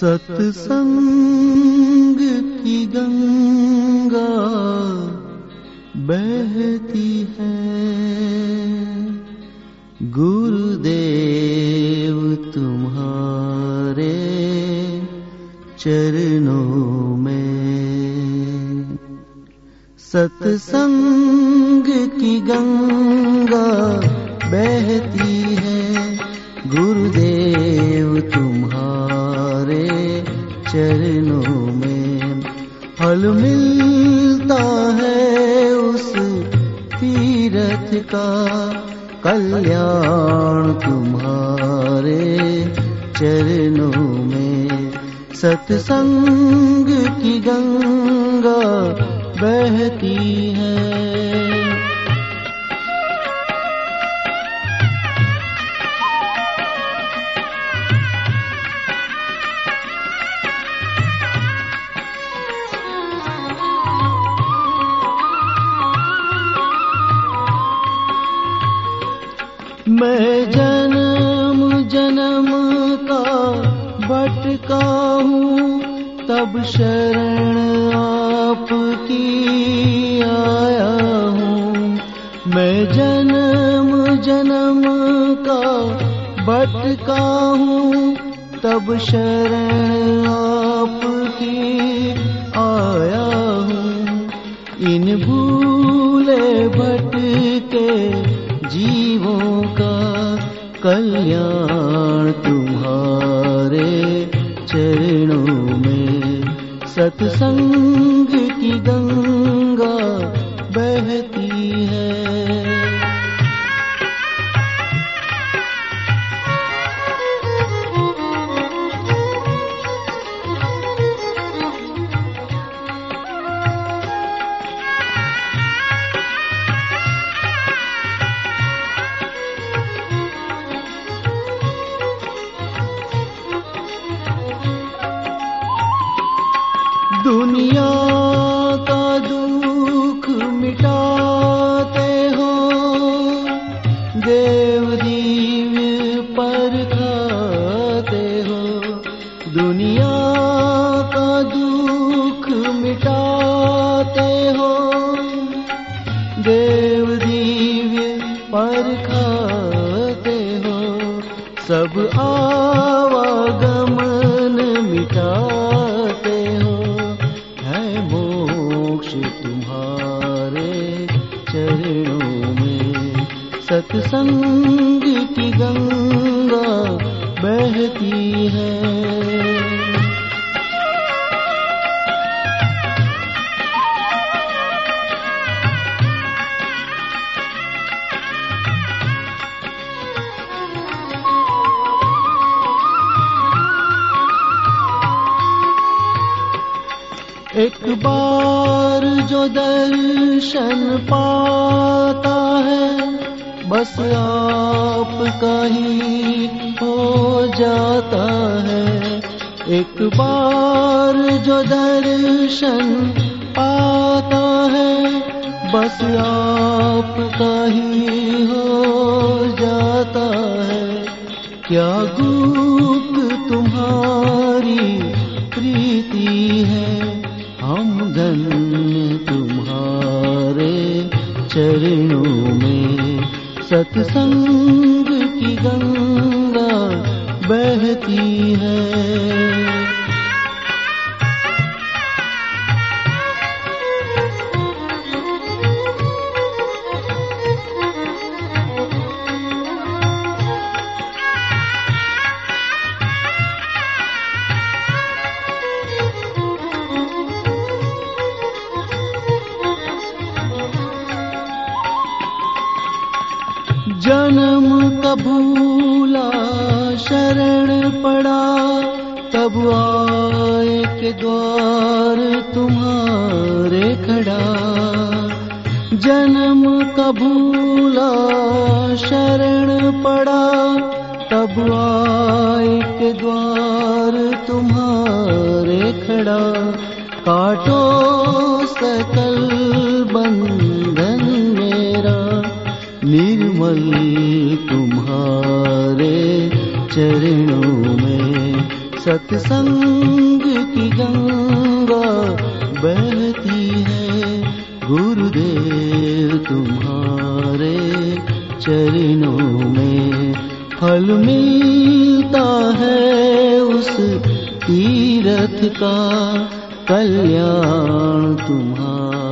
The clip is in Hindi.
सत्संग की गंगा बहती है। गुरुदेव तुम्हारे चरणों में। सत्संग की गंगा बहती है। तीरथ का कल्याण तुम्हारे चरणों में। सत्संग की गंगा बहती मैं जन्म जन्म का भटका हूँ तब शरण आपकी आया हूँ। मैं जन्म जन्म का भटका हूँ तब शरण आपकी आया हूँ। इन भूले कल्याण तुम्हारे चरणों में। सत्संग की गंगा बहती है। सब आवागमन मिटाते हो है मोक्ष तुम्हारे चरणों में। सत्संग की गंगा बहती है। एक बार जो दर्शन पाता है, बस आपका ही हो जाता है। एक बार जो दर्शन पाता है, बस आपका ही हो जाता है। क्या गुप्त तुम्हारी चरणों में सत्संग की गंगा बहती है। जन्म कबूला शरण पड़ा तब आए के द्वार तुम्हारे खड़ा। जन्म कबूला शरण पड़ा तब आए के द्वार तुम्हारे खड़ा। काटो सकल निर्मल तुम्हारे चरणों में सत्संग की गंगा बहती है। गुरुदेव तुम्हारे चरणों में फल मिलता है उस तीरथ का कल्याण तुम्हारा